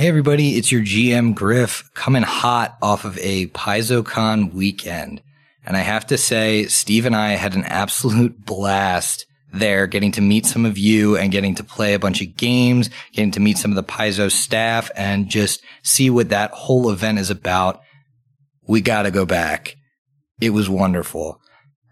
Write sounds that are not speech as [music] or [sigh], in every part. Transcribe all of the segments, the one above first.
Hey everybody, it's your GM Griff coming hot off of a PaizoCon weekend. And I have to say, Steve and I had an absolute blast there getting to meet some of you and getting to play a bunch of games, getting to meet some of the Paizo staff and just see what that whole event is about. We gotta go back. It was wonderful.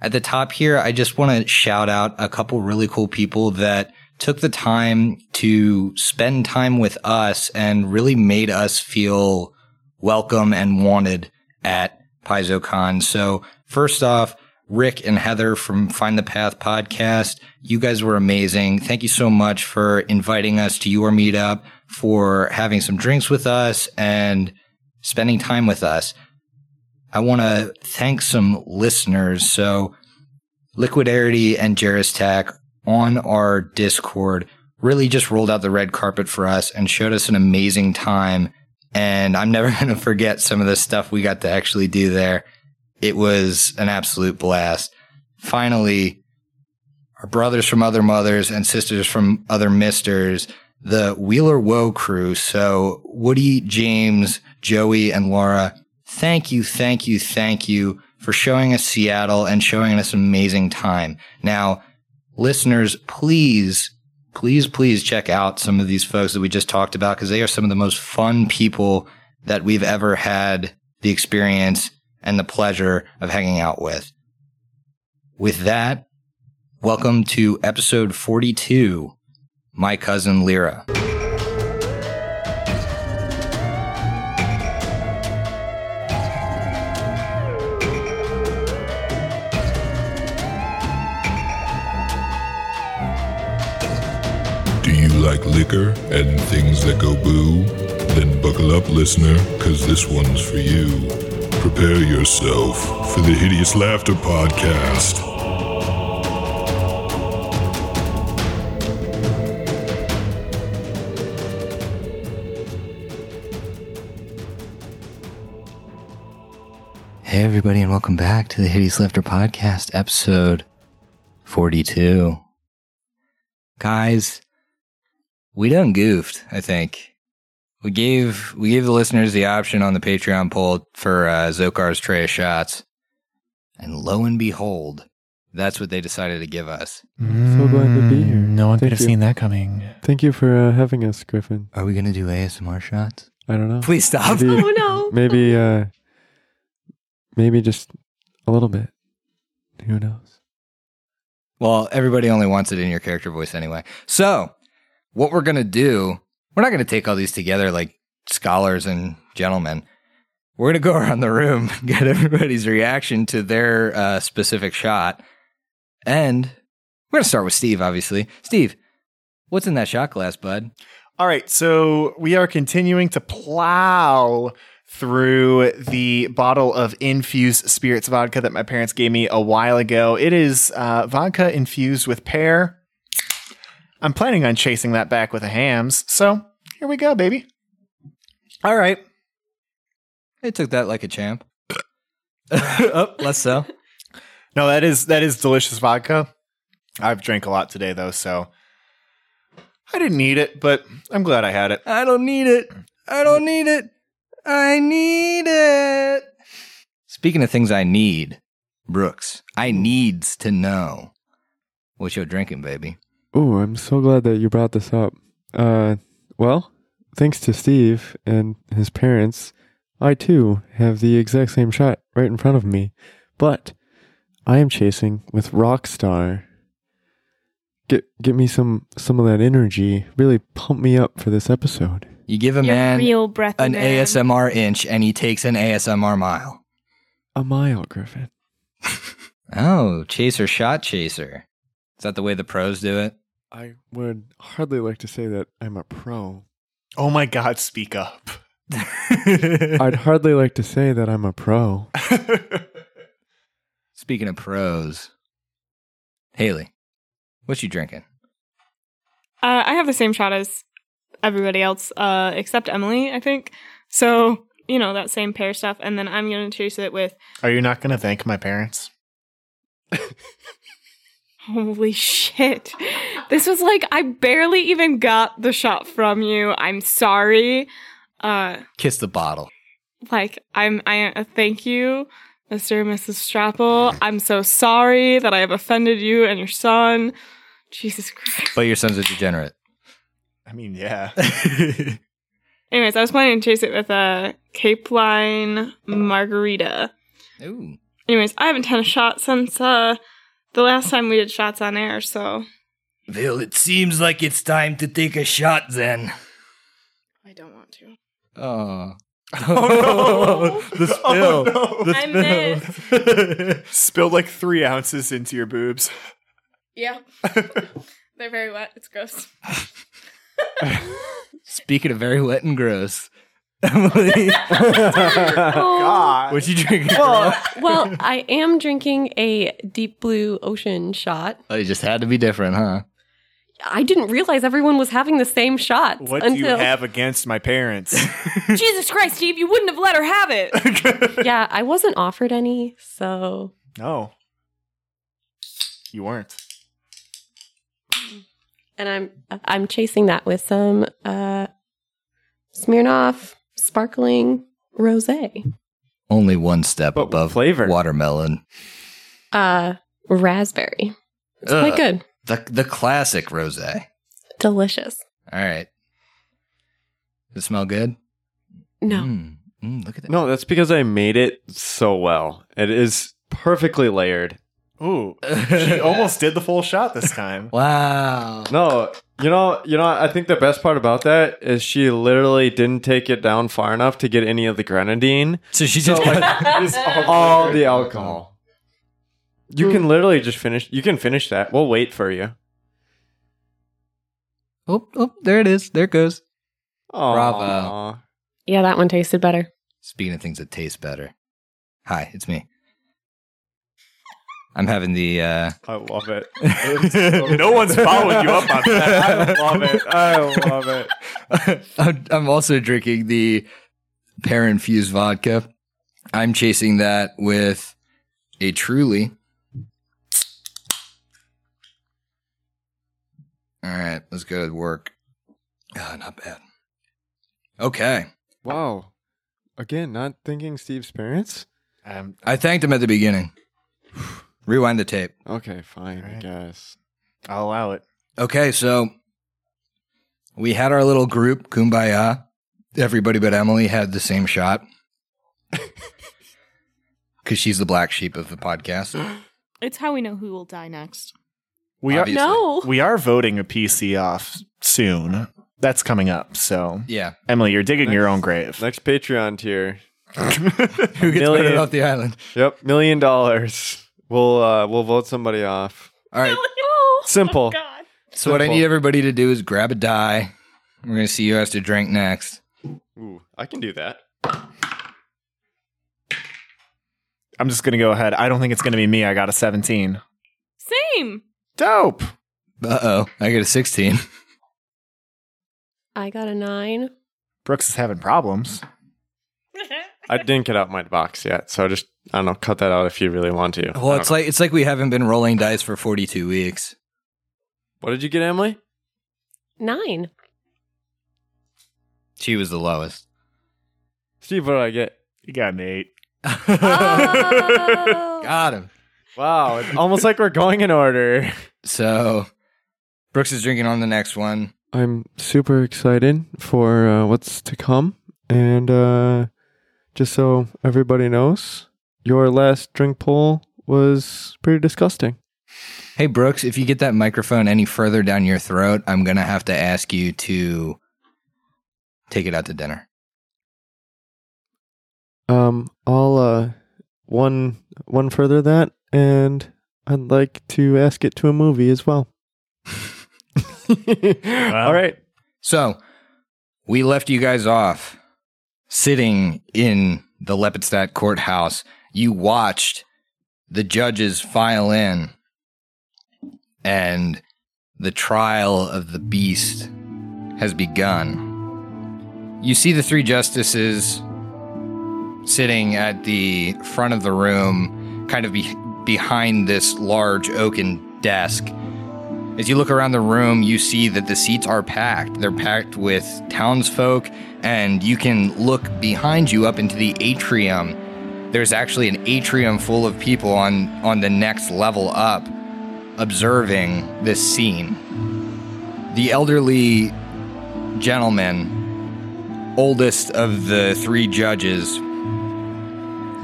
At the top here, I just want to shout out a couple really cool people that took the time to spend time with us and really made us feel welcome and wanted at PaizoCon. So first off, Rick and Heather from Find the Path podcast, you guys were amazing. Thank you so much for inviting us to your meetup, for having some drinks with us and spending time with us. I want to thank some listeners. So Liquidarity and Jaristack on our Discord really just rolled out the red carpet for us and showed us an amazing time. And I'm never [laughs] going to forget some of the stuff we got to actually do there. It was an absolute blast. Finally, our brothers from other mothers and sisters from other misters, the Wheeler Woe crew. So Woody, James, Joey, and Laura, thank you, thank you, thank you for showing us Seattle and showing us an amazing time. Now, listeners, please, please, please check out some of these folks that we just talked about because they are some of the most fun people that we've ever had the experience and the pleasure of hanging out with. With that, welcome to episode 42, My Cousin Leira. Like liquor and things that go boo? Then buckle up, listener, cause this one's for you. Prepare yourself for the Hideous Laughter Podcast. Hey, everybody, and welcome back to the Hideous Laughter Podcast, episode 42. Guys, we done goofed, I think. We gave we gave the listeners the option on the Patreon poll for uh, Zokar's tray of shots, and lo and behold, that's what they decided to give us. So glad to be here. Mm, No one Thank could have you. seen that coming. Thank you for uh, having us, Griffin. Are we gonna do ASMR shots? I don't know. Please stop. Maybe, Oh no. [laughs] maybe, uh, maybe just a little bit. Who knows? Well, everybody only wants it in your character voice anyway. So, what we're going to do, we're not going to take all these together like scholars and gentlemen. We're going to go [laughs] around the room, get everybody's reaction to their uh, specific shot. And we're going to start with Steve, obviously. Steve, what's in that shot glass, bud? All right, so we are continuing to plow through the bottle of infused spirits vodka that my parents gave me a while ago. It is uh, vodka infused with pear. I'm planning on chasing that back with a hams. So here we go, baby. All right. I took that like a champ. [laughs] oh, less so. No, that is that is delicious vodka. I've drank a lot today though, so I didn't need it, but I'm glad I had it. I don't need it. I don't need it. I need it. Speaking of things I need, Brooks, I needs to know what you're drinking, baby. Oh, I'm so glad that you brought this up. Uh, well, thanks to Steve and his parents, I too have the exact same shot right in front of me, but I am chasing with Rockstar. Get get me some some of that energy. Really pump me up for this episode. You give a Your man real breath. an man. ASMR inch and he takes an ASMR mile. A mile, Griffin. [laughs] Oh, chaser shot chaser. Is that the way the pros do it? I would hardly like to say that I'm a pro. Oh my god, speak up. [laughs] I'd hardly like to say that I'm a pro. [laughs] Speaking of pros, Haley, what you drinking? Uh, I have the same shot as everybody else, uh, except Emily, I think. So you know that same pear stuff, and then I'm gonna chase it with Are you not going to thank my parents? [laughs] holy shit. This was like I barely even got the shot from you. I'm sorry. Uh, Kiss the bottle. like I'm I uh, thank you, Mr. and Mrs. Strapple. I'm so sorry that I have offended you and your son. Jesus Christ. But your son's a degenerate. I mean, yeah. [laughs] Anyways, I was planning to chase it with a Cape Line margarita. Ooh. Anyways, I haven't had a shot since uh the last time we did shots on air, so Well, it seems like it's time to take a shot then. I don't want to. Oh. [laughs] Oh, the spill. Oh, The I missed. [laughs] Spilled like three ounces into your boobs. Yeah. [laughs] They're very wet. It's gross. Speaking of very wet and gross, Emily, God. what you drinking? well, well, I am drinking a deep blue ocean shot. oh, it just had to be different, huh? I didn't realize everyone was having the same shot What do you have against my parents? [laughs] Jesus Christ, Steve, you wouldn't have let her have it. [laughs] yeah, I wasn't offered any, so no. You weren't. and I'm I'm chasing that with some uh Smirnoff sparkling rosé. Only one step But above flavor? watermelon. Uh raspberry. It's Ugh. quite good. The the classic rosé. Delicious. All right. Does it smell good? No. Mm, mm, look at that. No, that's because I made it so well. It is perfectly layered. Ooh. She [laughs] almost did the full shot this time. Wow. No, you know, you know. I think the best part about that is she literally didn't take it down far enough to get any of the grenadine. So she So just like, it's [laughs] all the alcohol. You can literally just finish. You can finish that. We'll wait for you. oh, oh, there it is. There it goes. Aw. Bravo. Yeah, that one tasted better. Speaking of things that taste better. Hi, it's me. I'm having the uh I love it. [laughs] no one's following you up on that. I [laughs] love it. I love it. [laughs] I'm, I'm also drinking the pear infused vodka. I'm chasing that with a truly. All right, let's go to work. Ah, not bad. Okay. Wow. Again, not thinking Steve's parents. Um, I thanked him at the beginning. Rewind the tape. Okay, fine. I guess. I'll allow it. Okay, so we had our little group, Kumbaya. Everybody but Emily had the same shot. [laughs] Because she's the black sheep of the podcast. [gasps] It's how we know who will die next. We are No. we are voting a PC off soon. That's coming up. So Yeah. Emily, you're digging your own grave. Next Patreon tier. [laughs] Who gets Million. voted off the island? Yep, million dollars. We'll uh we'll vote somebody off. All right. [laughs] Oh, Simple. God. So what I need everybody to do is grab a die. We're gonna see who has to drink next. Ooh, I can do that. I'm just gonna go ahead. I don't think it's gonna be me. I got a 17. Same. Dope. Uh oh, I get a sixteen. I got a nine. Brooks is having problems. I didn't get out my box yet, so just I don't know, cut that out if you really want to. Well, it's like it's like we haven't been rolling dice for forty-two weeks. what did you get, Emily? Nine. She was the lowest. Steve, what did I get? You got an eight. Oh. [laughs] [laughs] Got him. Wow, it's almost like we're going in order. So Brooks is drinking on the next one. I'm super excited for uh, what's to come, and uh, just so everybody knows, your last drink poll was pretty disgusting. Hey Brooks, if you get that microphone any further down your throat, I'm gonna have to ask you to take it out to dinner. Um, I'll uh, one one further that, and I'd like to ask it to a movie as [laughs] well. All right. So we left you guys off sitting in the Lepidstadt courthouse. You watched the judges file in, and the trial of the beast has begun. You see the three justices sitting at the front of the room, kind of be- behind this large oaken desk. As you look around the room, you see that the seats are packed. They're packed with townsfolk, and you can look behind you up into the atrium. There's actually an atrium full of people on, on the next level up observing this scene. The elderly gentleman, oldest of the three judges,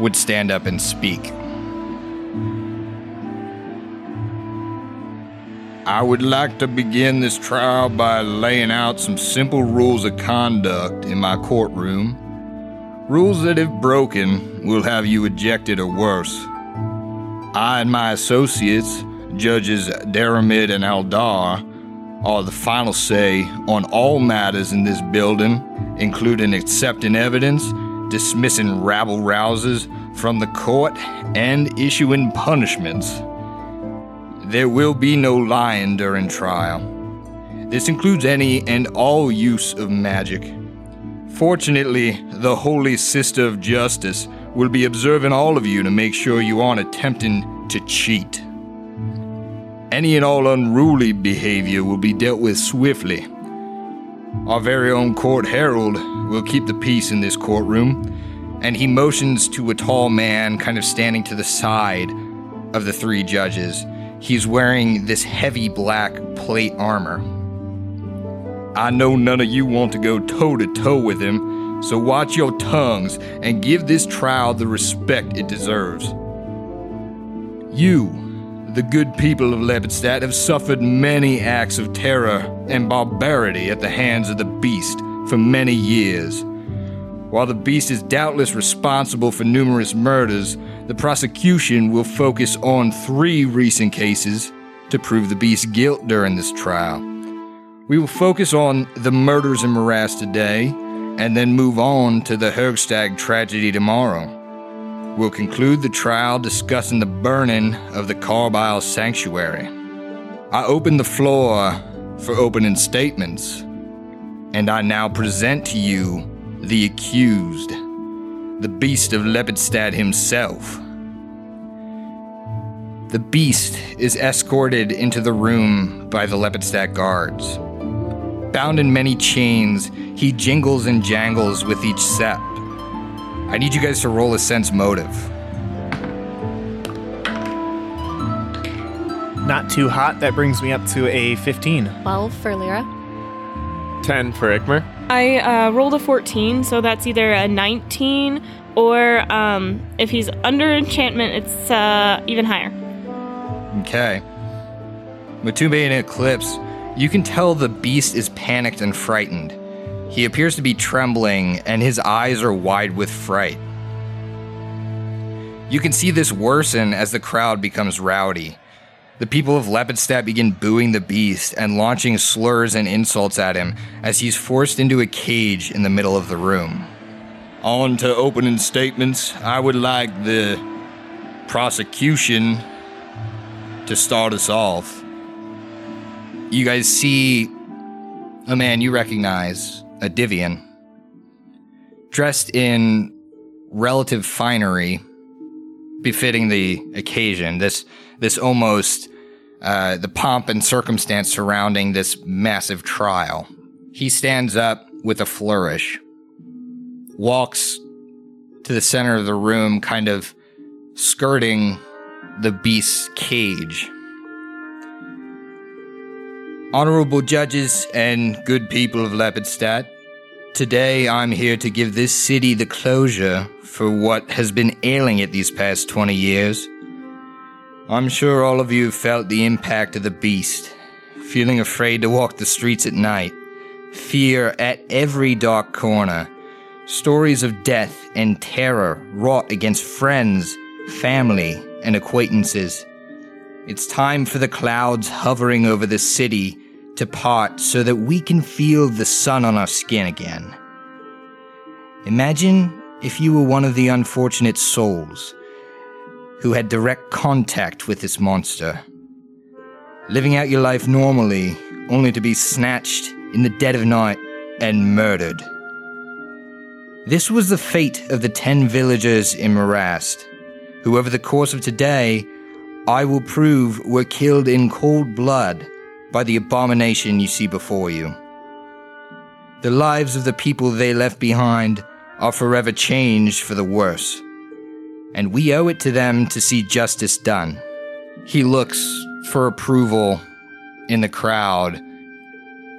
would stand up and speak. I would like to begin this trial by laying out some simple rules of conduct in my courtroom. Rules that, if broken, will have you ejected or worse. I and my associates, Judges Daramid and Aldar, are the final say on all matters in this building, including accepting evidence, dismissing rabble rousers from the court, and issuing punishments. There will be no lying during trial. This includes any and all use of magic. Fortunately, the Holy Sister of Justice will be observing all of you to make sure you aren't attempting to cheat. Any and all unruly behavior will be dealt with swiftly. Our very own court herald will keep the peace in this courtroom, and he motions to a tall man kind of standing to the side of the three judges. He's wearing this heavy black plate armor. I know none of you want to go toe to toe with him, so watch your tongues and give this trial the respect it deserves. You, the good people of Lepidstadt, have suffered many acts of terror and barbarity at the hands of the beast for many years. While the beast is doubtless responsible for numerous murders, the prosecution will focus on three recent cases to prove the beast's guilt during this trial. We will focus on the murders in Morast today, and then move on to the Hergstag tragedy tomorrow. We'll conclude the trial discussing the burning of the Carbile Sanctuary. I open the floor for opening statements, and I now present to you the accused, the beast of Lepidstadt himself. The beast is escorted into the room by the Lepidstadt guards. Bound in many chains, he jingles and jangles with each step. I need you guys to roll a sense motive. Not too hot. That brings me up to a 15. 12 for Leira. 10 for Ikmer. I uh, rolled a 14, so that's either a 19 or um, if he's under enchantment, it's uh, even higher. Okay. Matumbe and Eclipse, you can tell the beast is panicked and frightened. He appears to be trembling, and his eyes are wide with fright. You can see this worsen as the crowd becomes rowdy. The people of Lepidstadt begin booing the beast and launching slurs and insults at him as he's forced into a cage in the middle of the room. On to opening statements. I would like the prosecution to start us off. You guys see a man you recognize, a Divian, dressed in relative finery befitting the occasion. This this almost uh, the pomp and circumstance surrounding this massive trial. He stands up with a flourish, walks to the center of the room, kind of skirting the beast's cage. Honorable judges and good people of Lepidstadt, today I'm here to give this city the closure for what has been ailing it these past 20 years. I'm sure all of you have felt the impact of the beast, feeling afraid to walk the streets at night, fear at every dark corner, stories of death and terror wrought against friends, family, and acquaintances. It's time for the clouds hovering over the city to part so that we can feel the sun on our skin again. Imagine if you were one of the unfortunate souls who had direct contact with this monster, living out your life normally, only to be snatched in the dead of night and murdered. This was the fate of the ten villagers in Morast, who over the course of today I will prove were killed in cold blood by the abomination you see before you. The lives of the people they left behind are forever changed for the worse, and we owe it to them to see justice done. He looks for approval in the crowd,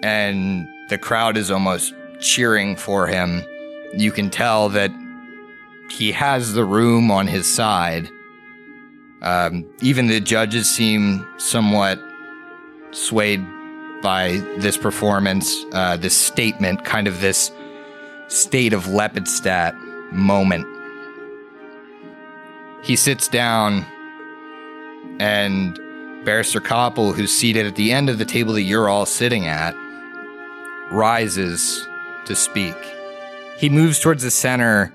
and the crowd is almost cheering for him. You can tell that he has the room on his side. Um, even the judges seem somewhat swayed by this performance, uh, this statement, kind of this state of Lepidstadt moment. He sits down, and Barrister Koppel, who's seated at the end of the table that you're all sitting at, rises to speak. He moves towards the center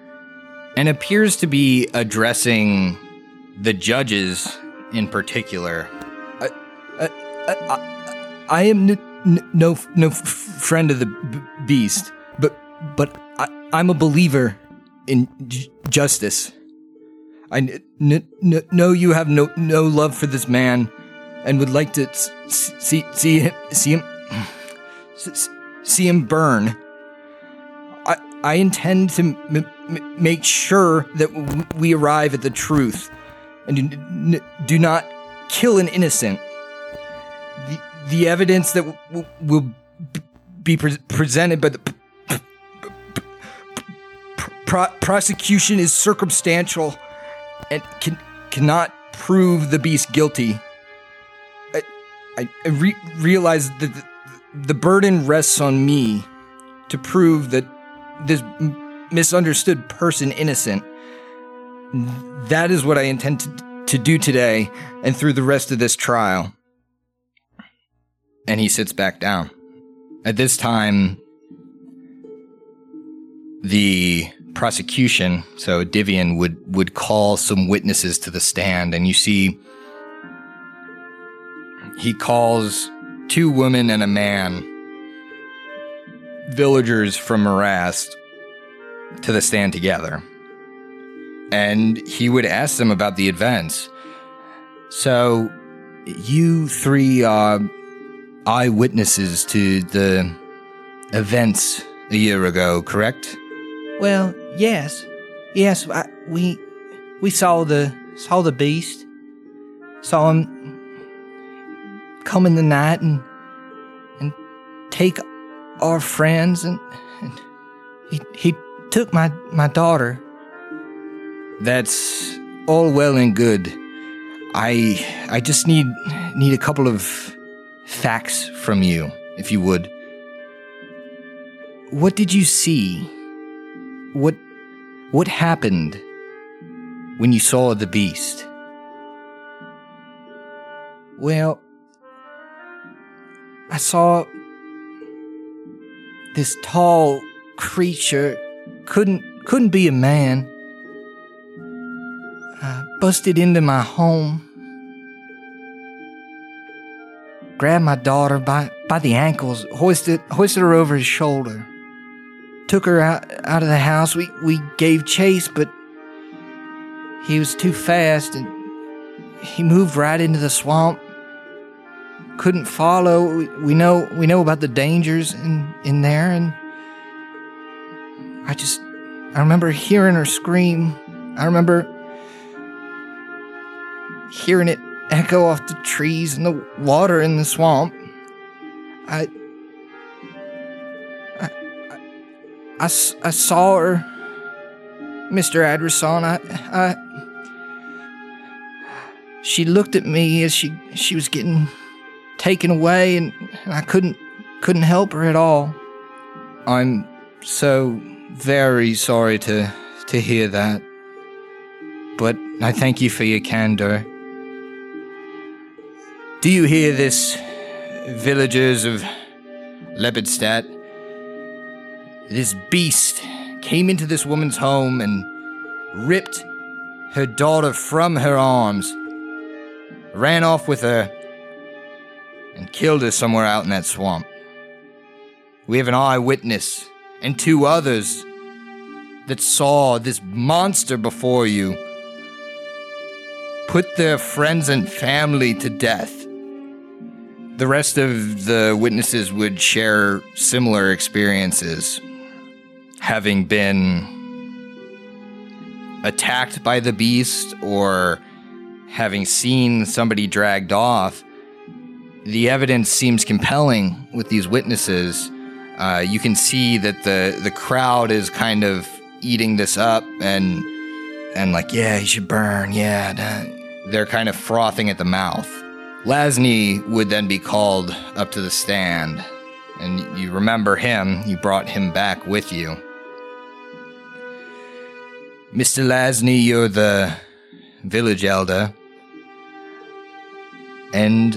and appears to be addressing the judges in particular. I, I, I, I am n- no no f- friend of the b- beast, but but I, I'm a believer in j- justice. I know you have no no love for this man, and would like to s- see see him see him s- see him burn. I I intend to m- m- make sure that w- we arrive at the truth, and do, n- do not kill an innocent. The the evidence that w- will be pre- presented by the p- prosecution is circumstantial and can cannot prove the beast guilty. I, I, re- realize that the, the burden rests on me to prove that this m- misunderstood person innocent. That is what I intend to, to do today and through the rest of this trial. And he sits back down. At this time, the prosecution, so Divian would would call some witnesses to the stand, and you see he calls two women and a man, villagers from Morast, to the stand together, and he would ask them about the events. So, you three are eyewitnesses to the events a year ago, correct? Well, yes, yes. I, we we saw the saw the beast, saw him come in the night and and take our friends and, and he he took my my daughter. That's all well and good. I I just need need a couple of facts from you, if you would. What did you see? What what happened when you saw the beast? Well, I saw this tall creature couldn't couldn't be a man. I busted into my home. Grabbed my daughter by, by the ankles, hoisted hoisted her over his shoulder took her out, out of the house. We, we gave chase, but he was too fast and he moved right into the swamp. Couldn't follow. We, we know we know about the dangers in, in there and I just I remember hearing her scream. I remember hearing it echo off the trees and the water in the swamp. I I, I saw her, Mr. Adreson. I, I, she looked at me as she she was getting taken away, and, and I couldn't couldn't help her at all. I'm so very sorry to to hear that, but I thank you for your candor. Do you hear this, villagers of Lepidstadt? This beast came into this woman's home and ripped her daughter from her arms, ran off with her, and killed her somewhere out in that swamp. We have an eyewitness and two others that saw this monster before you put their friends and family to death. the rest of the witnesses would share similar experiences, having been attacked by the beast or having seen somebody dragged off. The evidence seems compelling with these witnesses. Uh, you can see that the the crowd is kind of eating this up and and like, yeah, he should burn. Yeah, nah. they're kind of frothing at the mouth. Lasney would then be called up to the stand, and you remember him. You brought him back with you. Mr. Lasney, you're the village elder. And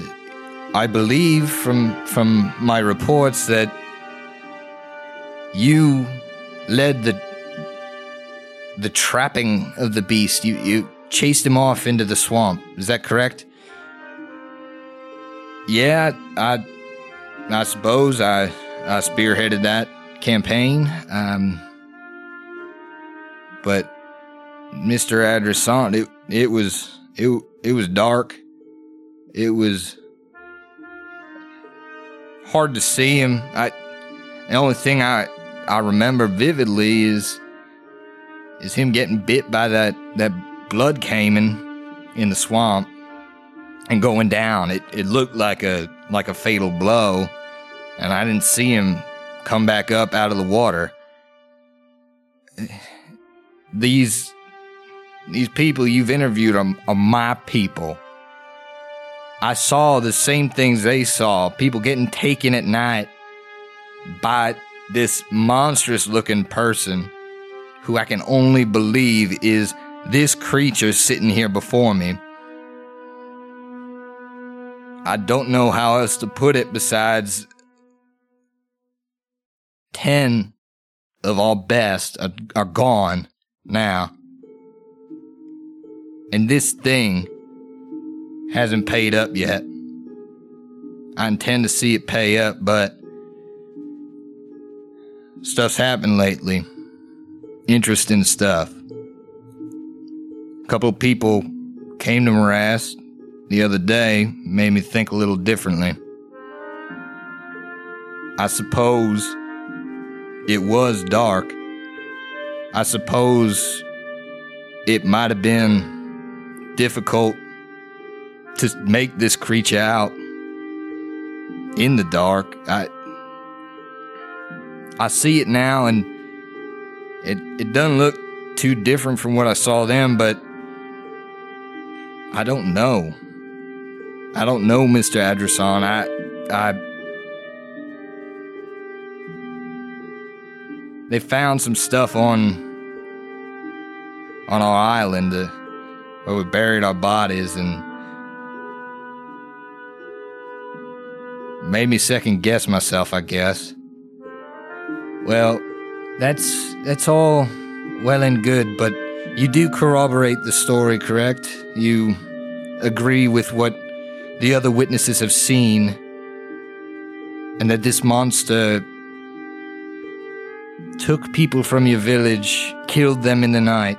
I believe from from my reports that you led the the trapping of the beast. You you chased him off into the swamp. Is that correct? Yeah, I I suppose I I spearheaded that campaign. Um, but Mr. Adressant, it it was it it was dark. It was hard to see him. I the only thing I I remember vividly is is him getting bit by that that blood caiman in the swamp and going down. It it looked like a like a fatal blow, and I didn't see him come back up out of the water. [sighs] These these people you've interviewed are, are my people. I saw the same things they saw. People getting taken at night by this monstrous looking person who I can only believe is this creature sitting here before me. I don't know how else to put it besides 10 of our best are, are gone now. And this thing hasn't paid up yet. I intend to see it pay up, but stuff's happened lately. Interesting stuff. A couple people came to Morast the other day, made me think a little differently. I suppose it was dark. I suppose it might have been difficult to make this creature out in the dark. I I see it now and it it doesn't look too different from what I saw then, but I don't know. I don't know, Mr. Adresson. I I they found some stuff on on our island uh, where we buried our bodies and made me second guess myself, I guess. Well, that's that's all well and good, but you do corroborate the story, correct? You agree with what the other witnesses have seen and that this monster took people from your village, killed them in the night.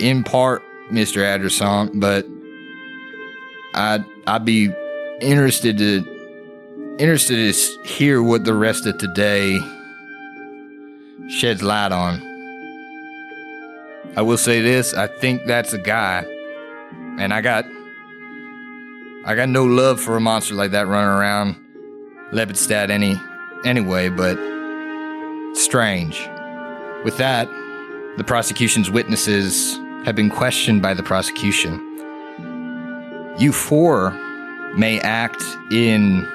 In part, Mr. Adressant, but I'd I'd be interested to interested to hear what the rest of today sheds light on. I will say this, I think that's a guy. And I got I got no love for a monster like that running around Lepidstadt any anyway, but strange. With that, the prosecution's witnesses have been questioned by the prosecution. You four may act in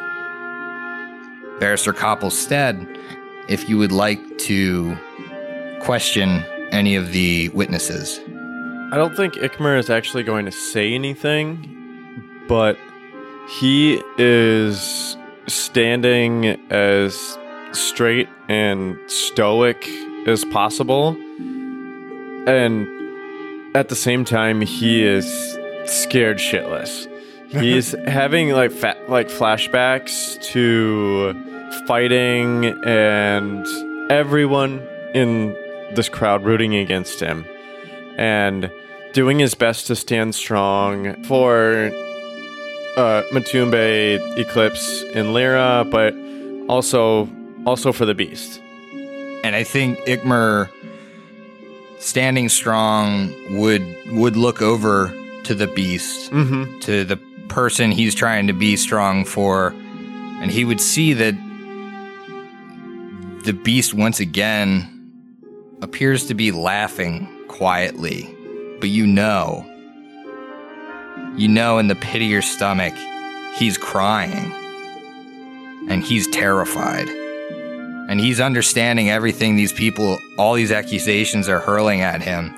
Barrister Koppel's stead if you would like to question any of the witnesses. I don't think Ikmer is actually going to say anything, but he is standing as straight and stoic as possible. And at the same time, he is scared shitless. He's [laughs] having like fa- like flashbacks to fighting and everyone in this crowd rooting against him and doing his best to stand strong for uh, Matumbe, Eclipse, and Leira, but also also for the beast. And I think Ikmer, standing strong, would would look over to the beast, Mm-hmm. to the person he's trying to be strong for, and he would see that the beast once again appears to be laughing quietly, but you know, you know in the pit of your stomach, he's crying, and he's terrified. And he's understanding everything these people, all these accusations are hurling at him.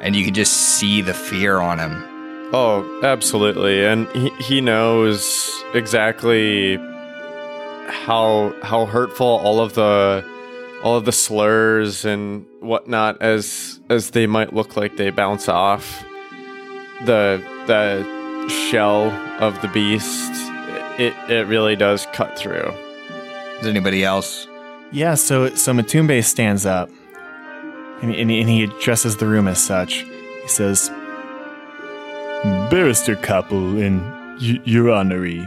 And you can just see the fear on him. Oh, absolutely, and he he knows exactly how how hurtful all of the all of the slurs and whatnot as as they might look like they bounce off the the shell of the beast. It it really does cut through. Is anybody else? Yeah, so so Matumbe stands up, and, and, and he addresses the room as such. He says, "Barrister Koppel and y- Your Honory,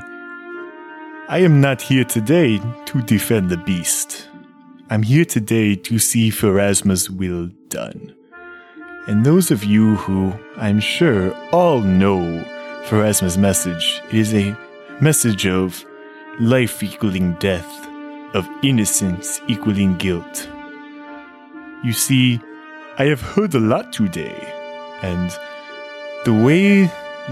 I am not here today to defend the beast. I'm here today to see Pharasma's will done. And those of you who, I'm sure, all know Pharasma's message, it is a message of life equaling death, of innocence equaling guilt. You see, I have heard a lot today, and the way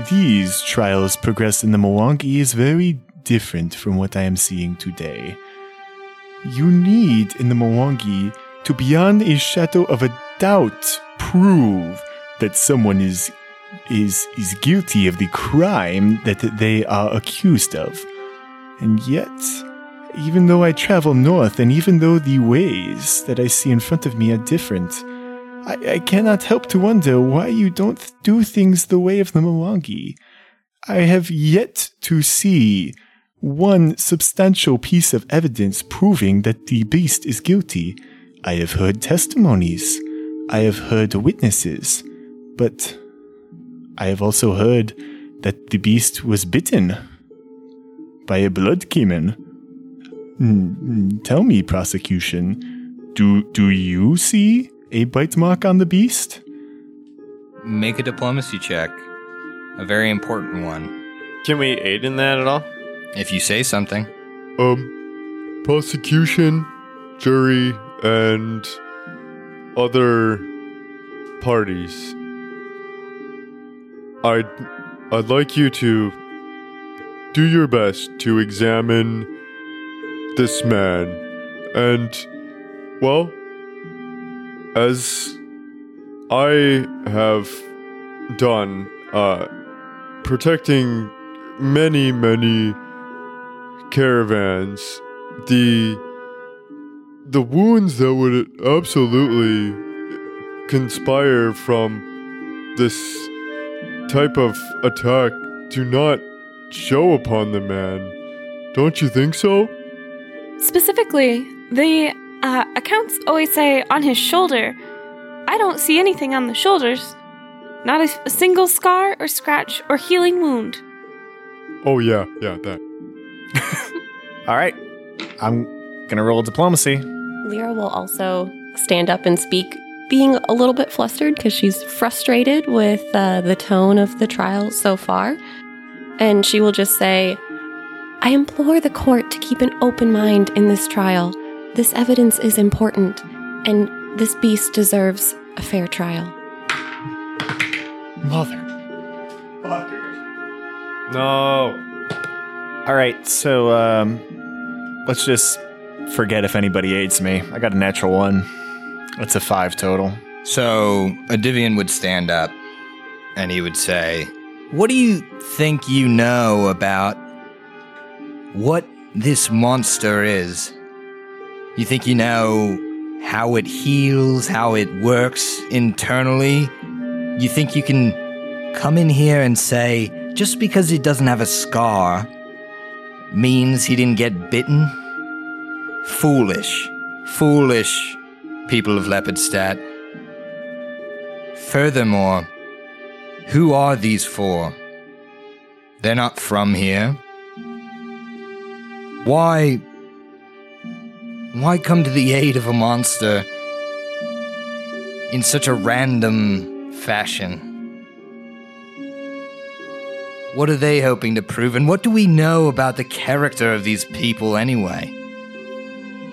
these trials progress in the Mwangi is very different from what I am seeing today. You need in the Mwangi to beyond a shadow of a doubt prove that someone is is is guilty of the crime that they are accused of. And yet, even though I travel north and even though the ways that I see in front of me are different, I, I cannot help to wonder why you don't do things the way of the Mwangi. I have yet to see one substantial piece of evidence proving that the beast is guilty. I have heard testimonies. I have heard witnesses. But I have also heard that the beast was bitten by a blood caiman. Mm, Tell me, prosecution, do do you see a bite mark on the beast? Make a diplomacy check. A very important one. Can we aid in that at all? If you say something. Um, prosecution, jury, and other parties. I'd I'd like you to do your best to examine this man. And well as I have done uh protecting many many caravans the the wounds that would absolutely conspire from this type of attack do not show upon the man. Don't you think so Specifically, the uh, accounts always say on his shoulder. I don't see anything on the shoulders. Not a, a single scar or scratch or healing wound. oh yeah yeah that [laughs] All right, I'm gonna roll diplomacy. Leira will also stand up and speak, being a little bit flustered because she's frustrated with uh, the tone of the trial so far. And she will just say, I implore the court to keep an open mind in this trial. This evidence is important, and this beast deserves a fair trial. Mother. No. All right, so um, let's just forget if anybody aids me. I got a natural one. That's a five total. So Adivian would stand up and he would say, What do you think you know about what this monster is? You think you know how it heals, how it works internally? You think you can come in here and say, just because he doesn't have a scar means he didn't get bitten? Foolish. Foolish, people of Lepidstadt. Furthermore, who are these four? They're not from here. Why. Why come to the aid of a monster in such a random fashion? What are they hoping to prove, and what do we know about the character of these people anyway?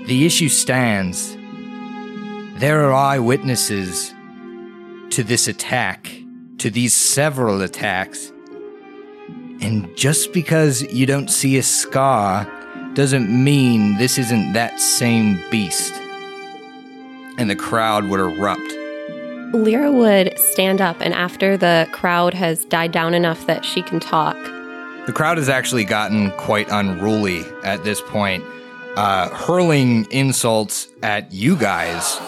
The issue stands. There are eyewitnesses to this attack, to these several attacks. And just because you don't see a scar doesn't mean this isn't that same beast. And the crowd would erupt. Leira would stand up, and after the crowd has died down enough that she can talk, The crowd has actually gotten quite unruly at this point, uh, hurling insults at you guys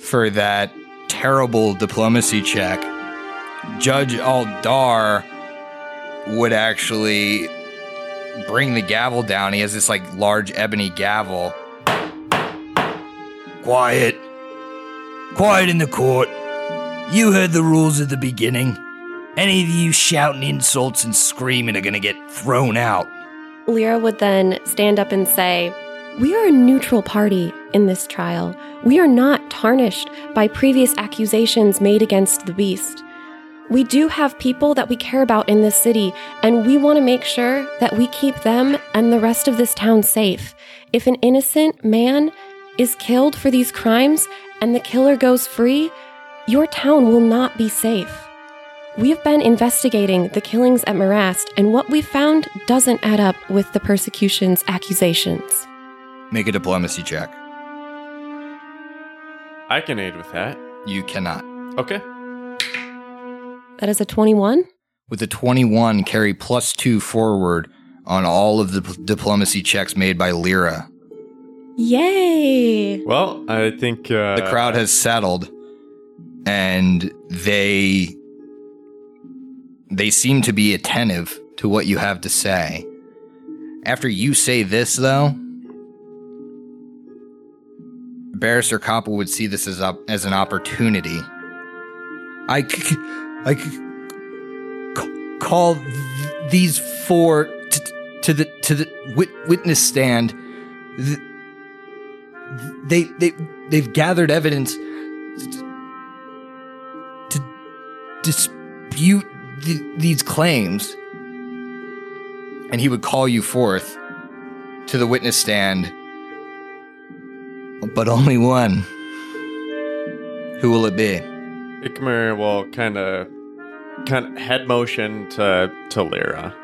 for that terrible diplomacy check. Judge Aldar would actually bring the gavel down. He has this like large ebony gavel. Quiet. Quiet in the court. You heard the rules at the beginning. Any of you shouting insults and screaming are gonna get thrown out. Leira would then stand up and say, We are a neutral party in this trial. We are not tarnished by previous accusations made against the beast. We do have people that we care about in this city, and we want to make sure that we keep them and the rest of this town safe. If an innocent man is killed for these crimes and the killer goes free, your town will not be safe. We've been investigating the killings at Morast, and what we found doesn't add up with the persecution's accusations. Make a diplomacy check. I can aid with that. You cannot. Okay. That is a 21? With the 21, carry plus two forward on all of the p- diplomacy checks made by Leira. Yay! Well, I think uh, The crowd has settled, and they they seem to be attentive to what you have to say. After you say this, though, Barrister Copple would see this as up as an opportunity. I c- c- call th- these four t- to the to the wit- witness stand. Th- they they they've gathered evidence to dispute th- these claims. And he would call you forth to the witness stand but only one. Who will it be? Ikmer will kind of kind of head motion to to Leira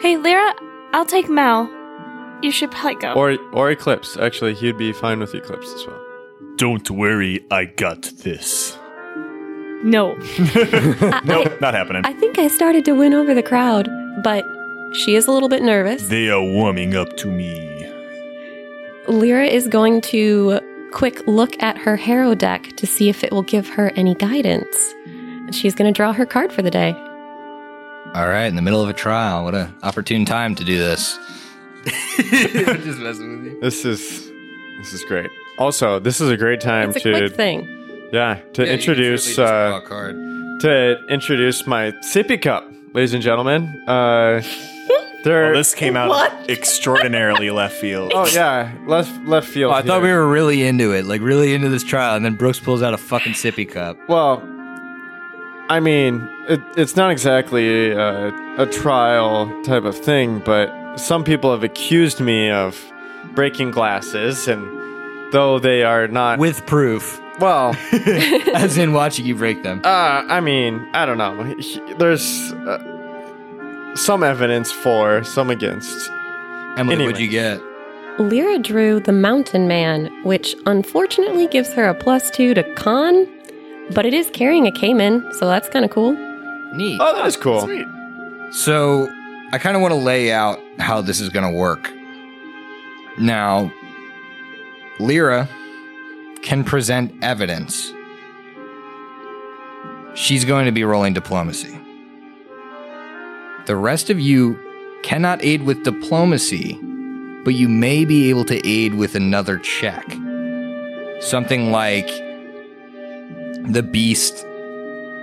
Hey, Leira, I'll take Mel. You should probably go. or or Eclipse. Actually, he'd be fine with Eclipse as well. Don't worry, I got this. no. [laughs] Nope, not happening. I think I started to win over the crowd, but she is a little bit nervous. They are warming up to me. Leira is going to quick look at her Harrow deck to see if it will give her any guidance. And she's going to draw her card for the day. all right in the middle of a trial what a opportune time to do this [laughs] just messing with you This is this is great. Also, this is a great time It's a to quick thing. yeah to introduce uh, card to introduce my sippy cup, ladies and gentlemen. Uh, [laughs] there. Well, this came out extraordinarily left field. oh yeah, left left field. Oh, I thought we here. were really into it, like really into this trial, and then Brooks pulls out a fucking sippy cup. Well, I mean, it, it's not exactly a, a trial type of thing, but some people have accused me of breaking glasses, and though they are not With proof, well, [laughs] as in watching you break them. uh, I mean, I don't know. There's uh, some evidence for, some against. Emily, anyway. what'd you get? Leira drew the Mountain Man, which unfortunately gives her a plus two to con, but it is carrying a caiman, so that's kind of cool. Neat. Oh, that is cool. Sweet. So, I kind of want to lay out how this is going to work. Now, Leira can present evidence. She's going to be rolling diplomacy. The rest of you cannot aid with diplomacy, but you may be able to aid with another check. Something like the beast,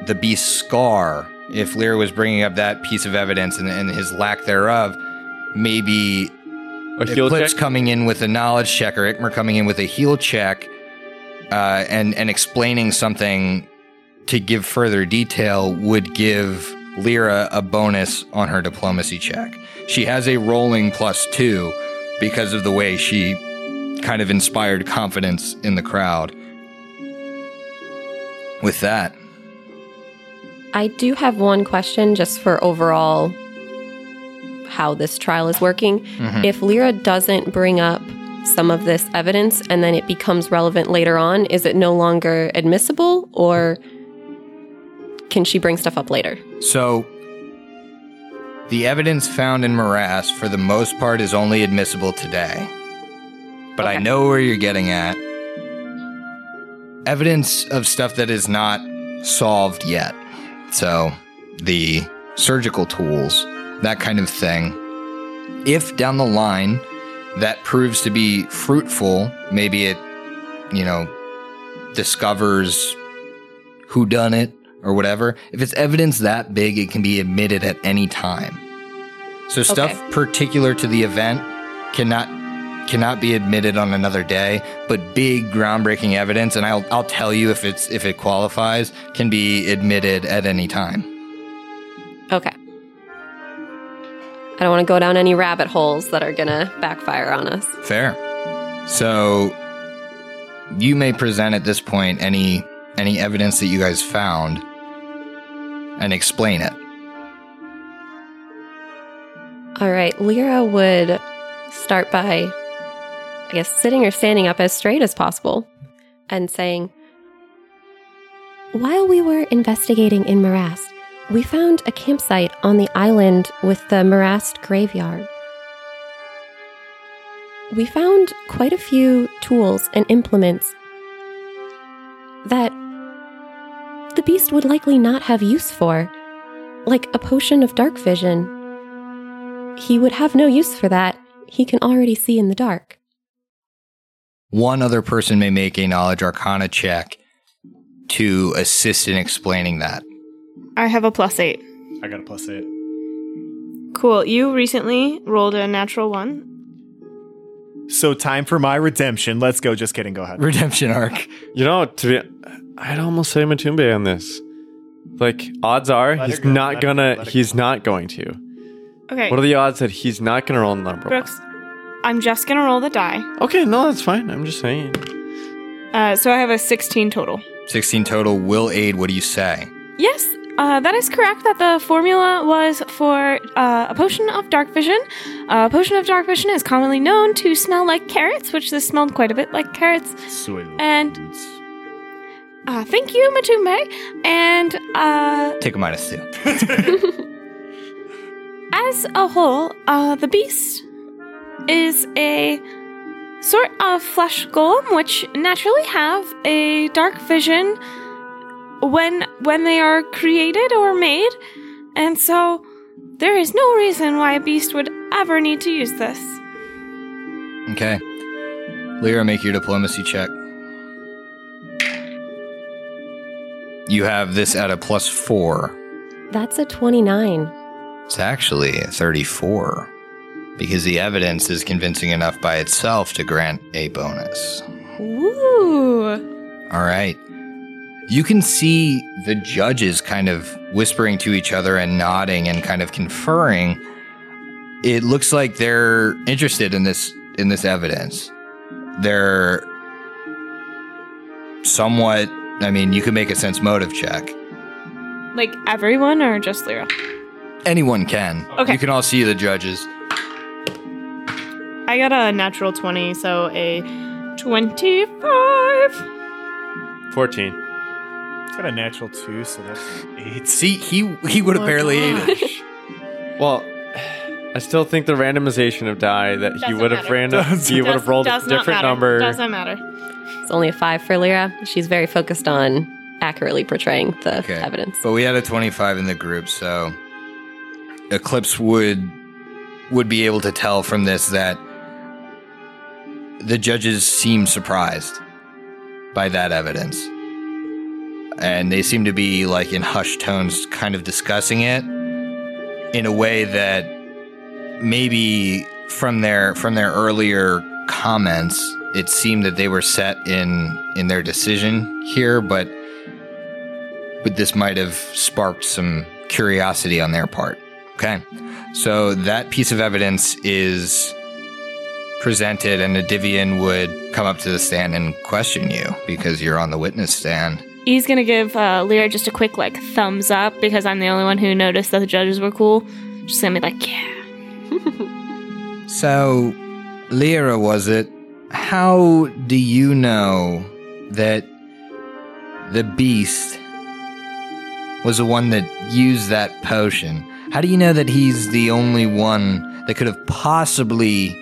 the beast scar if Leira was bringing up that piece of evidence and, and his lack thereof, maybe A heel Eclipse check? coming in with a knowledge check or Ikmer coming in with a heal check uh, and, and explaining something to give further detail would give Leira a bonus on her diplomacy check. She has a rolling plus two because of the way she kind of inspired confidence in the crowd. With that, I do have one question just for overall how this trial is working. Mm-hmm. If Leira doesn't bring up some of this evidence and then it becomes relevant later on, is it no longer admissible or can she bring stuff up later? So, the evidence found in Morast, for the most part, is only admissible today. But I know where you're getting at. Evidence of stuff that is not solved yet. So, the surgical tools, that kind of thing. If down the line that proves to be fruitful, maybe it, you know, discovers who done it or whatever. If it's evidence that big, it can be admitted at any time. So stuff Okay. particular to the event cannot cannot be admitted on another day, but big groundbreaking evidence and I'll I'll tell you if it's if it qualifies can be admitted at any time. Okay. I don't want to go down any rabbit holes that are going to backfire on us. Fair. So you may present at this point any any evidence that you guys found and explain it. All right, Leira would start by, I guess, sitting or standing up as straight as possible and saying, While we were investigating in Morast, we found a campsite on the island with the Morast graveyard. We found quite a few tools and implements that the beast would likely not have use for, like a potion of dark vision he would have no use for that. He can already see in the dark. One other person may make a knowledge arcana check to assist in explaining that. I have a plus eight. I got a plus eight. Cool. You recently rolled a natural one. So time for my redemption. Let's go. Just kidding. Go ahead. Redemption arc. You know, to be, I'd almost say Matumbe on this. Like, odds are Let he's go, not let gonna. go, let her he's not going to. Okay. What are the odds that he's not gonna roll number Brooks, I'm just gonna roll the die. Okay, no, that's fine. I'm just saying. Uh, so I have a 16 total. 16 total will aid. What do you say? Yes, uh, that is correct. That the formula was for uh, a potion of dark vision. A potion of dark vision is commonly known to smell like carrots, which this smelled quite a bit like carrots. Soil. And- foods. Uh, thank you, Matumbe. And uh, Take a minus two. [laughs] as a whole, uh, the beast is a sort of flesh golem, which naturally have a dark vision when when they are created or made, and so there is no reason why a beast would ever need to use this. Okay. Leira, make your diplomacy check. You have this at a plus four. That's a 29. It's actually a 34 because the evidence is convincing enough by itself to grant a bonus. Woo! All right. You can see the judges kind of whispering to each other and nodding and kind of conferring. It looks like they're interested in this in this evidence. They're somewhat I mean, you can make a sense motive check. Like everyone or just Leira? Anyone can. Okay. You can all see the judges. I got a natural 20, so a 25. Fourteen. It's got a natural two, so that's an eight. See, he he would have oh barely ate it. Well, I still think the randomization of die that he Doesn't would have matter. random. He would have rolled a Does not different matter. number. Doesn't matter. It's only a 5 for Leira. She's very focused on accurately portraying the Okay. evidence. But we had a 25 in the group, so Eclipse would would be able to tell from this that the judges seem surprised by that evidence. and they seem to be like in hushed tones, kind of discussing it in a way that maybe from their from their earlier comments, it seemed that they were set in in their decision here, but but this might have sparked some curiosity on their part. Okay, so that piece of evidence is presented, and a Divian would come up to the stand and question you because you're on the witness stand. He's gonna give uh, Leira just a quick like thumbs up because I'm the only one who noticed that the judges were cool. Just gonna be like, yeah. [laughs] So, Leira, was it? How do you know that the beast was the one that used that potion? How do you know that he's the only one that could have possibly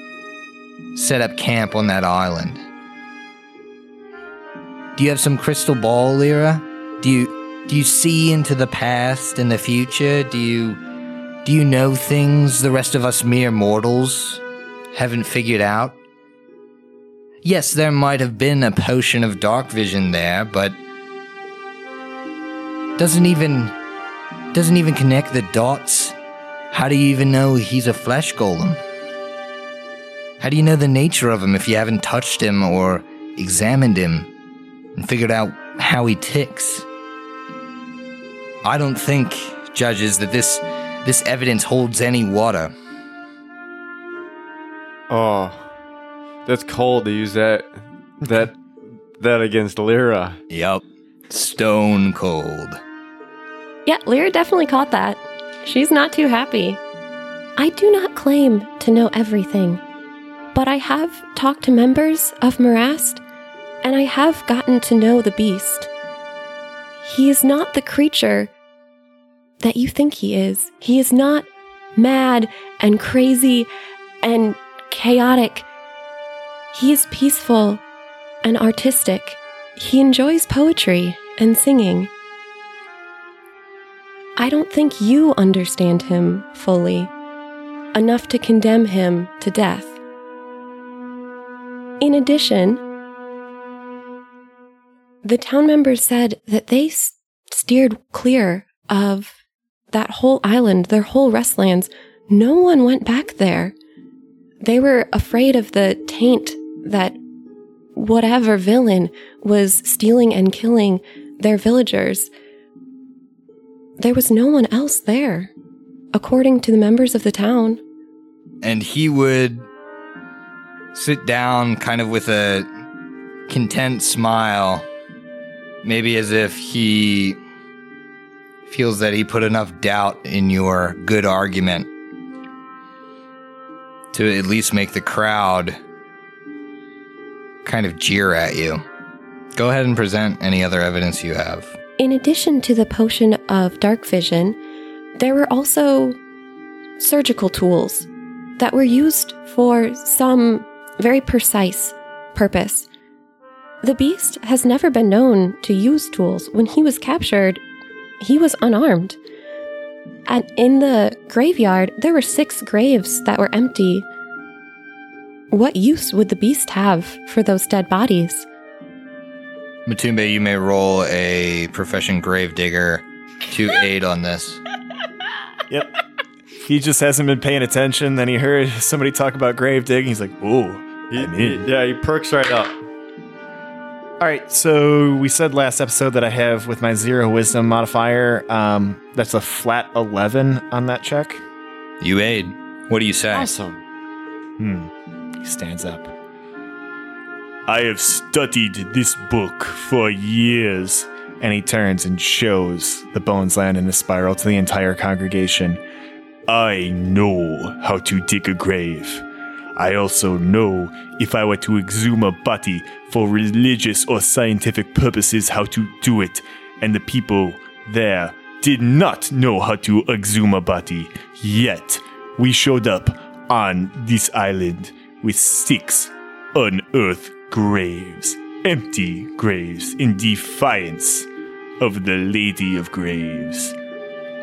set up camp on that island? Do you have some crystal ball, Leira? Do you do you see into the past and the future? Do you do you know things the rest of us mere mortals haven't figured out? Yes, there might have been a potion of dark vision there, but doesn't even doesn't even connect the dots. How do you even know he's a flesh golem? How do you know the nature of him if you haven't touched him or examined him and figured out how he ticks? I don't think, judges, that this this evidence holds any water. Oh, that's cold to use that that that against Leira. Yup. Stone cold. Yeah, Leira definitely caught that. She's not too happy. I do not claim to know everything, but I have talked to members of Morast, and I have gotten to know the beast. He is not the creature that you think he is. He is not mad and crazy and chaotic. He is peaceful and artistic. He enjoys poetry and singing. I don't think you understand him fully, enough to condemn him to death. In addition, the town members said that they steered clear of that whole island, their whole restlands. No one went back there. They were afraid of the taint that whatever villain was stealing and killing their villagers. There was no one else there, according to the members of the town. And he would sit down kind of with a content smile, maybe as if he feels that he put enough doubt in your good argument to at least make the crowd kind of jeer at you. Go ahead and present any other evidence you have. In addition to the potion of dark vision, there were also surgical tools that were used for some very precise purpose. The beast has never been known to use tools. When he was captured, he was unarmed. And in the graveyard, there were six graves that were empty. What use would the beast have for those dead bodies? Matumbe, you may roll a profession gravedigger to [laughs] aid on this. Yep. He just hasn't been paying attention. Then he heard somebody talk about grave digging. He's like, "Ooh, He, I'm he- yeah, he perks right up. All right, so we said last episode that I have with my zero wisdom modifier. Um, that's a flat eleven on that check. You aid. What do you say? Awesome. Hmm. He stands up. I have studied this book for years. and he turns and shows the bones land in a spiral to the entire congregation. I know how to dig a grave. I also know if I were to exhume a body for religious or scientific purposes how to do it, and the people there did not know how to exhume a body. Yet, we showed up on this island with six unearthed graves, empty graves, in defiance of the Lady of Graves.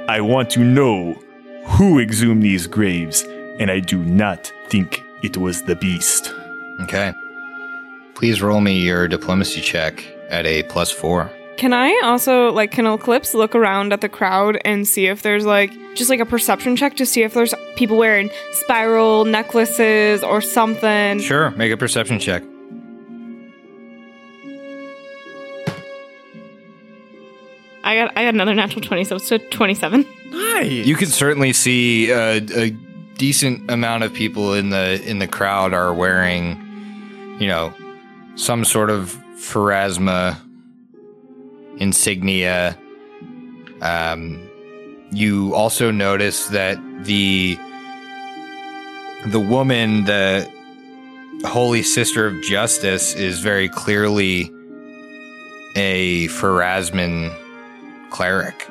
I want to know who exhumed these graves, and I do not think it was the beast. Okay. Please roll me your diplomacy check at a plus four. Can I also, like, can Eclipse look around at the crowd and see if there's, like, just like a perception check to see if there's people wearing spiral necklaces or something? Sure, make a perception check. I got I got another natural 20, so it's a 27. Nice. You can certainly see uh, a, a decent amount of people in the in the crowd are wearing, you know, some sort of Pharasma insignia. Um, you also notice that the the woman, the Holy Sister of Justice, is very clearly a Pharasman cleric.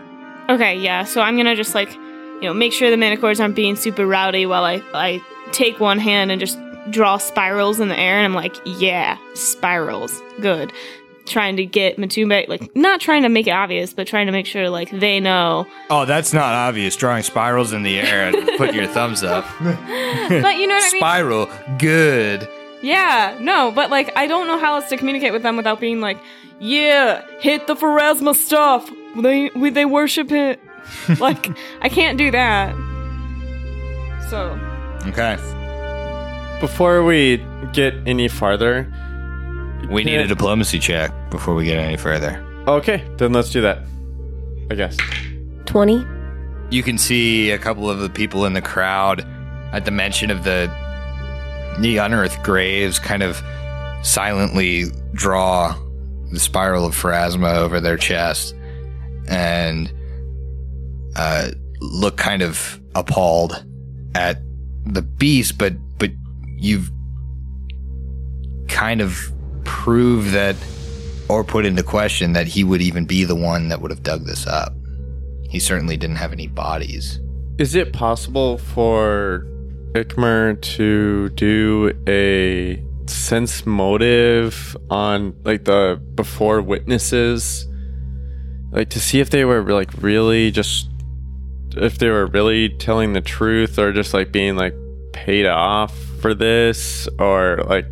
Okay, yeah. So I'm gonna just like, you know, make sure the Manticores aren't being super rowdy while I I take one hand and just draw spirals in the air, and I'm like, yeah, spirals, good. Trying to get Matumbe, like, not trying to make it obvious, but trying to make sure like they know. Oh, that's not obvious. Drawing spirals in the air and [laughs] putting your thumbs up. [laughs] But you know what I mean? Spiral, good. Yeah, no, but like I don't know how else to communicate with them without being like, yeah, hit the Pharasma stuff. They we, they worship it. [laughs] like I can't do that. So Okay. Before we get any farther, We need a diplomacy check before we get any further. okay, then let's do that. I guess. 20. You can see a couple of the people in the crowd at the mention of the the unearthed graves kind of silently draw the spiral of Pharasma over their chest and uh, look kind of appalled at the beast, but but you've kind of proved that or put into question that he would even be the one that would have dug this up. He certainly didn't have any bodies. Is it possible for Ikmer to do a sense motive on like the before witnesses? Like to see if they were like really just if they were really telling the truth or just like being like paid off for this or like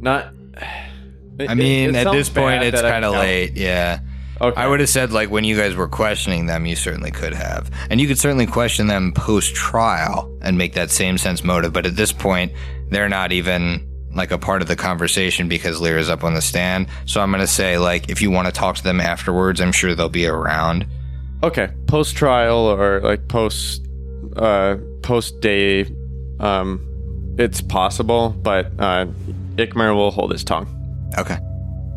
not [sighs] I mean, at this point, it's kind of late. Yeah. Okay. I would have said, like, when you guys were questioning them, you certainly could have. And you could certainly question them post trial and make that same sense motive. But at this point, they're not even like a part of the conversation because Leira's up on the stand. So I'm going to say, like, if you want to talk to them afterwards, I'm sure they'll be around. Okay, post trial or like post uh post day um it's possible, but uh Ikmer will hold his tongue. Okay.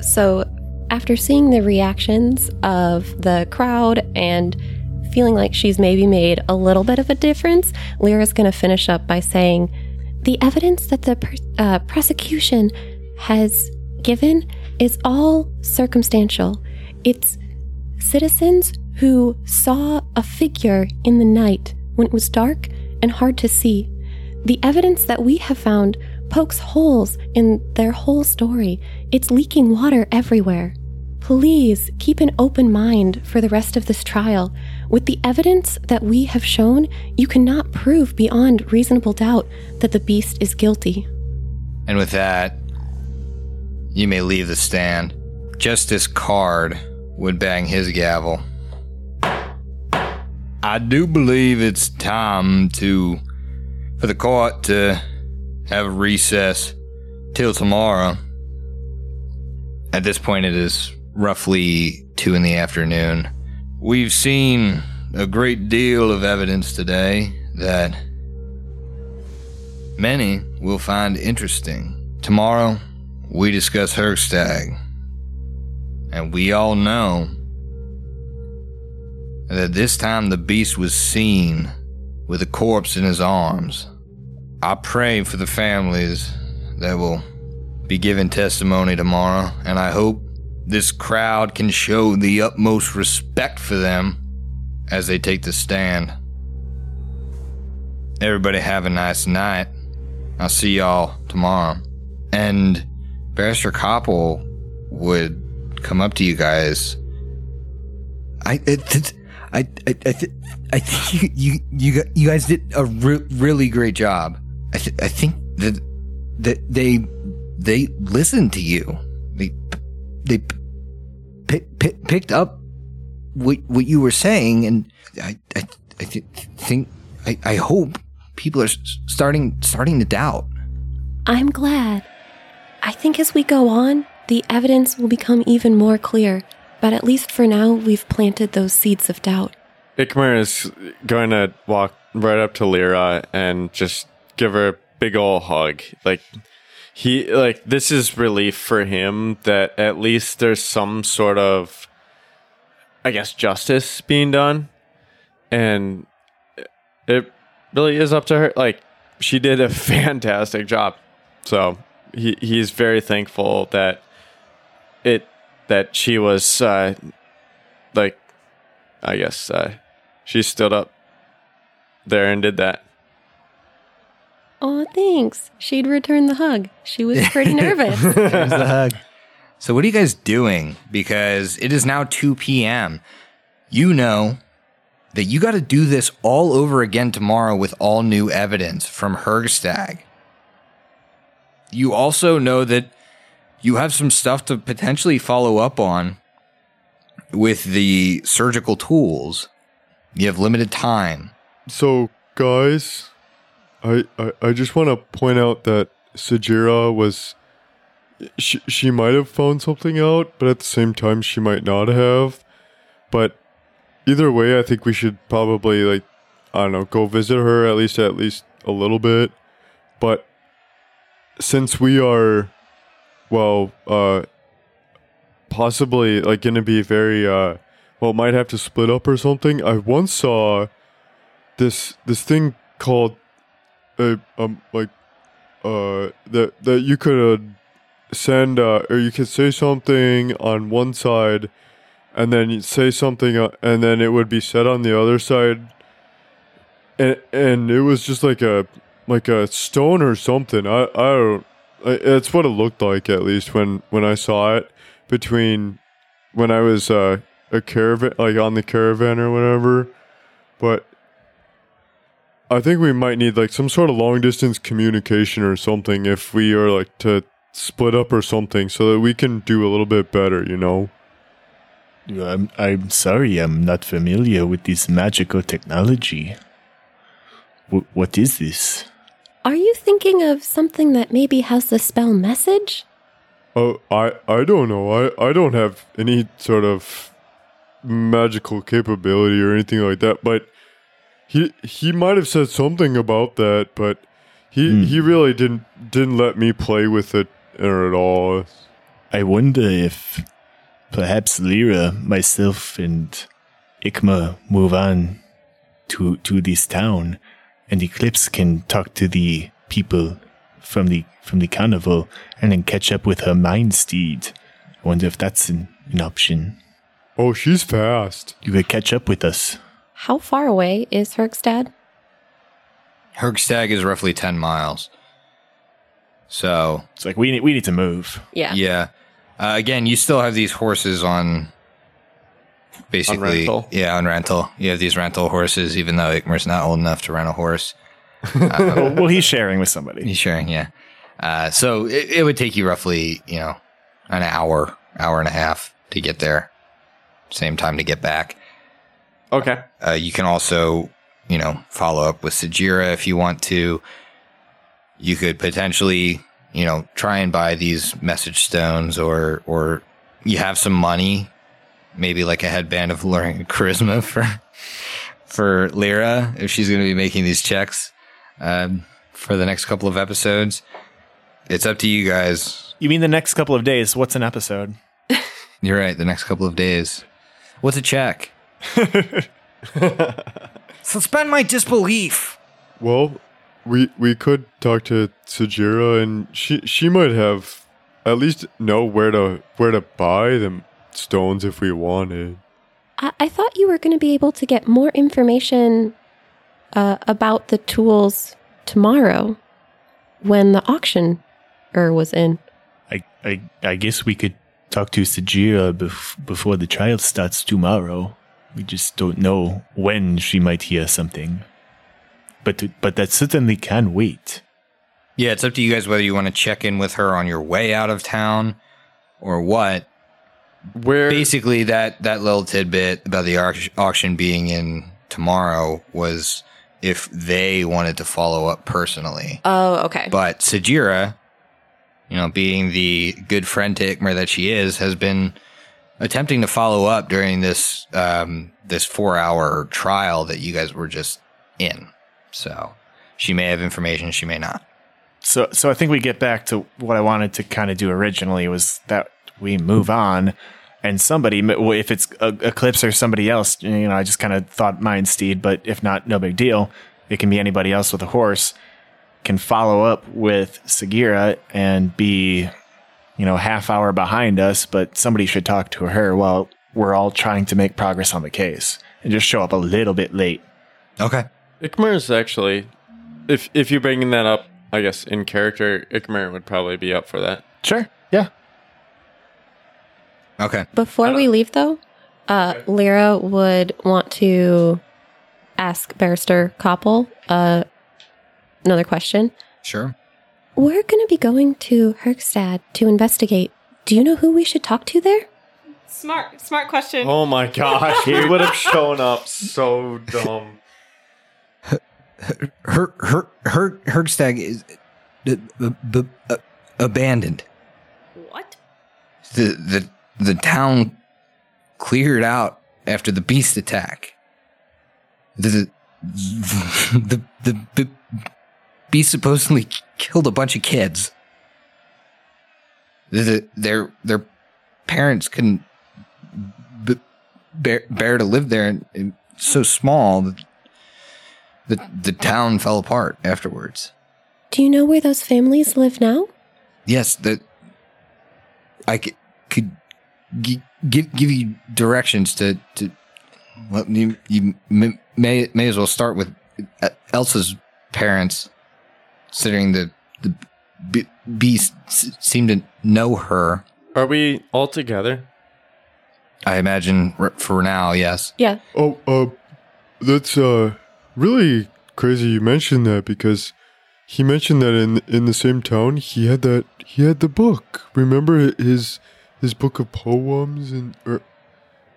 So, after seeing the reactions of the crowd and feeling like she's maybe made a little bit of a difference, Leira's going to finish up by saying, The evidence that the per- uh, prosecution has given is all circumstantial. It's citizens who saw a figure in the night when it was dark and hard to see. The evidence that we have found pokes holes in their whole story. It's leaking water everywhere. Please keep an open mind for the rest of this trial. With the evidence that we have shown, you cannot prove beyond reasonable doubt that the beast is guilty. And with that, you may leave the stand. Justice Card would bang his gavel. I do believe it's time to for the court to have a recess till tomorrow. At this point, it is roughly two in the afternoon. We've seen a great deal of evidence today that many will find interesting. Tomorrow, we discuss Hergstag. And we all know that this time the beast was seen with a corpse in his arms. I pray for the families that will be giving testimony tomorrow, and I hope this crowd can show the utmost respect for them as they take the stand. Everybody have a nice night. I'll see y'all tomorrow. And Barrister Koppel would come up to you guys. I, it, I, I, I, th- I think you, you, you, you guys did a re- really great job. I, th- I think that, that they, they listened to you. They, they pi- pi- picked up what what you were saying, and I I, I th- think I, I hope people are starting starting to doubt. I'm glad. I think as we go on, the evidence will become even more clear. But at least for now, we've planted those seeds of doubt. Ikmer is going to walk right up to Leira and just give her a big ol' hug. Like he like this is relief for him that at least there's some sort of I guess justice being done. And it really is up to her. Like she did a [laughs] fantastic job. So he he's very thankful that it that she was uh like I guess uh, she stood up there and did that. Oh, thanks. She'd return the hug. She was pretty [laughs] nervous. There's the hug. So what are you guys doing? Because it is now 2 p.m. You know that you got to do this all over again tomorrow with all new evidence from Hergstag. You also know that you have some stuff to potentially follow up on with the surgical tools. You have limited time. So, guys, I I, I just want to point out that Sajira was she she might have found something out, but at the same time she might not have. But either way, I think we should probably like I don't know, go visit her at least at least a little bit. But since we are well, uh possibly like to be very uh well, might have to split up or something. I once saw this this thing called uh, um like uh that that you could uh, send uh, or you could say something on one side and then you say something uh, and then it would be said on the other side and and it was just like a like a stone or something i i don't It's what it looked like at least when when i saw it between when i was uh a caravan like on the caravan or whatever but I think we might need like some sort of long distance communication or something if we are like to split up or something so that we can do a little bit better, you know? I'm, I'm sorry, I'm not familiar with this magical technology. W- what is this? Are you thinking of something that maybe has the spell message? Oh, I I don't know. I I don't have any sort of magical capability or anything like that, but he he might have said something about that, but he hmm. he really didn't didn't let me play with it or at all. I wonder if perhaps Leira, myself, and Ikmer move on to to this town, and Eclipse can talk to the people from the from the carnival, and then catch up with her mind steed. I wonder if that's an, an option. Oh, she's fast. You could catch up with us. How far away is Herkstad? Hergstag is roughly 10 miles. So, It's like we need, we need to move. Yeah. yeah. Uh, again, you still have these horses on basically. rental? Yeah, on rental. You have these rental horses, even though Ikmer's not old enough to rent a horse. well, [laughs] well, he's sharing with somebody. He's sharing, yeah. Uh, so it, it would take you roughly, you know, an hour, hour and a half to get there. Same time to get back. Okay. Uh, you can also, you know, follow up with Sajira if you want to. You could potentially, you know, try and buy these message stones or, or you have some money, maybe like a headband of learning charisma for, for Leira if she's going to be making these checks, um, for the next couple of episodes. It's up to you guys. You mean the next couple of days? What's an episode? [laughs] You're right. The next couple of days. What's a check? [laughs] Suspend my disbelief. Well, we we could talk to Sajira, and she she might have at least know where to where to buy them stones if we wanted. I, I thought you were going to be able to get more information uh, about the tools tomorrow when the auction er was in. I, I, I guess we could talk to Sajira bef- before the trial starts tomorrow. We just don't know when she might hear something. But but that certainly can wait. Yeah, it's up to you guys whether you want to check in with her on your way out of town or what. Where basically that that little tidbit about the auction being in tomorrow was if they wanted to follow up personally. Oh, okay. But Sajira, you know, being the good friend to Ikmer that she is, has been attempting to follow up during this um, this four hour trial that you guys were just in. So she may have information, she may not. So, so I think we get back to what I wanted to kind of do originally was that we move on, and somebody, if it's Eclipse or somebody else, you know, I just kind of thought mine Steed, but if not, no big deal. It can be anybody else with a horse. Can follow up with Sajira and be, you know, half hour behind us, but somebody should talk to her while we're all trying to make progress on the case and just show up a little bit late. Okay. Ikmer is actually, if if you're bringing that up, I guess in character, Ikmer would probably be up for that. Sure. Yeah. Okay. Before we leave, though, uh, Leira would want to ask Barrister Koppel uh, another question. Sure. We're going to be going to Hergstag to investigate. Do you know who we should talk to there? Smart, smart question. Oh my gosh, he would have shown up so dumb. [laughs] Her her her Hergstag is b- b- uh, abandoned. What? The the the town cleared out after the beast attack. The the the, the beast supposedly killed a bunch of kids. The, the, their their parents couldn't b- bear, bear to live there, and, and so small that the the town fell apart afterwards. Do you know where those families live now? Yes, that I could, could gi- give give you directions to to. Well, you you may may, may as well start with uh, Elsa's parents, considering the the be- beast s- seemed to know her. Are we all together? I imagine r- for now, yes. Yeah. Oh, uh, that's uh really crazy you mentioned that because he mentioned that in in the same town he had that he had the book. Remember his his book of poems and or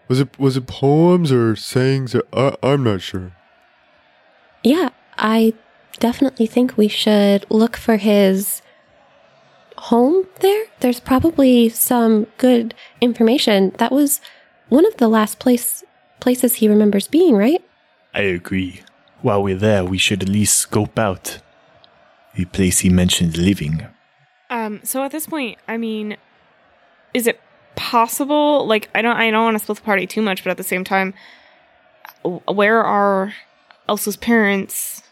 was it was it poems or sayings? I, I'm not sure. Yeah, I definitely think we should look for his home there. There's probably some good information. That was one of the last place places he remembers being, right? I agree. While we're there, we should at least scope out the place he mentioned living. Um, so at this point, I mean, is it possible? Like, I don't, I don't want to split the party too much, but at the same time, where are Elsa's parents?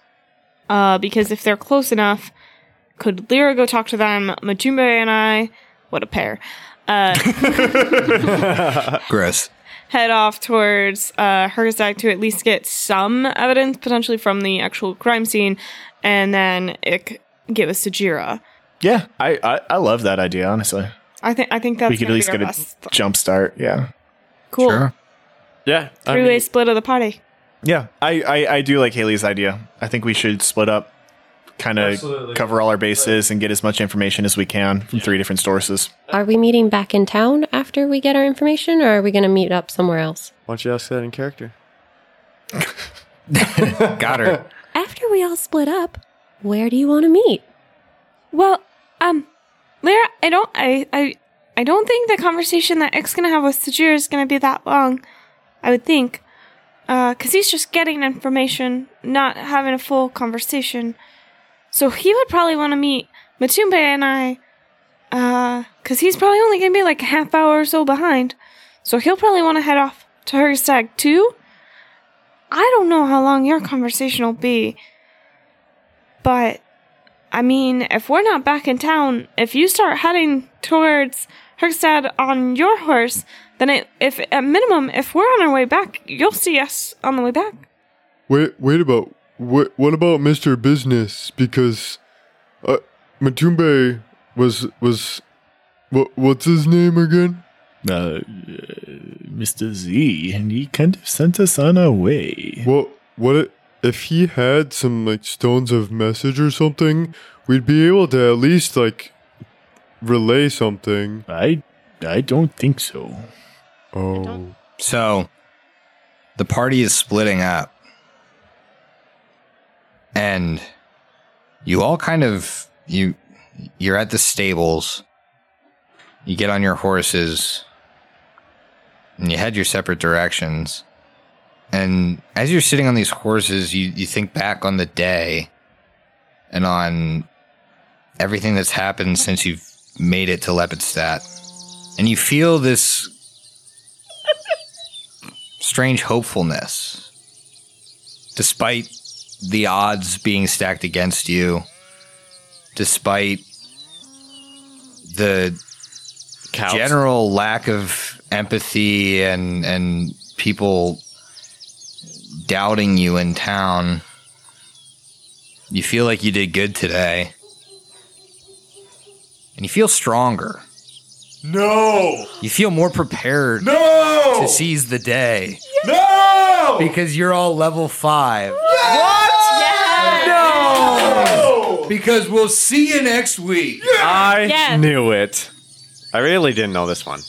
Uh, because if they're close enough, could Leira go talk to them? Matumbe and I, what a pair, uh, [laughs] Gross. head off towards uh, Hergstag to at least get some evidence, potentially from the actual crime scene, and then it give us to Jira. Yeah. I, I, I love that idea, honestly. I think I think that's we could at least get a best. jump start. Yeah. Cool. Sure. Yeah. I Three way split of the party. Yeah, I, I, I do like Haley's idea. I think we should split up, kind of cover all our bases and get as much information as we can from three different sources. Are we meeting back in town after we get our information, or are we going to meet up somewhere else? why don't you ask that in character? [laughs] Got her. After we all split up, where do you want to meet? Well, um, Leira, I don't, I, I, I don't think the conversation that X gonna have with Sajir is gonna be that long. I would think, uh, cause he's just getting information, not having a full conversation. So he would probably want to meet Matumbe and I, uh, cause he's probably only gonna be like a half hour or so behind. So he'll probably want to head off to Hergstag too. I don't know how long your conversation will be, but I mean, if we're not back in town, if you start heading towards Hergstag on your horse, then it, if at minimum, if we're on our way back, you'll see us on the way back. Wait, wait about what? What about Mister Business? Because uh, Matumbe was was what? What's his name again? Uh, Mr. Z, and he kind of sent us on our way. What? What? It, if he had some like stones of message or something, we'd be able to at least like relay something. I I don't think so. Oh. So the party is splitting up. And you all kind of you you're at the stables. You get on your horses and you head your separate directions. And as you're sitting on these horses, you, you think back on the day and on everything that's happened since you've made it to Lepidstadt. And you feel this strange hopefulness. Despite the odds being stacked against you, despite the Cows. general lack of empathy and and people doubting you in town, you feel like you did good today. And you feel stronger. No! You feel more prepared No! to seize the day No! because you're all level 5. What? No! Because we'll see you next week. I Yes. knew it. I really didn't know this one.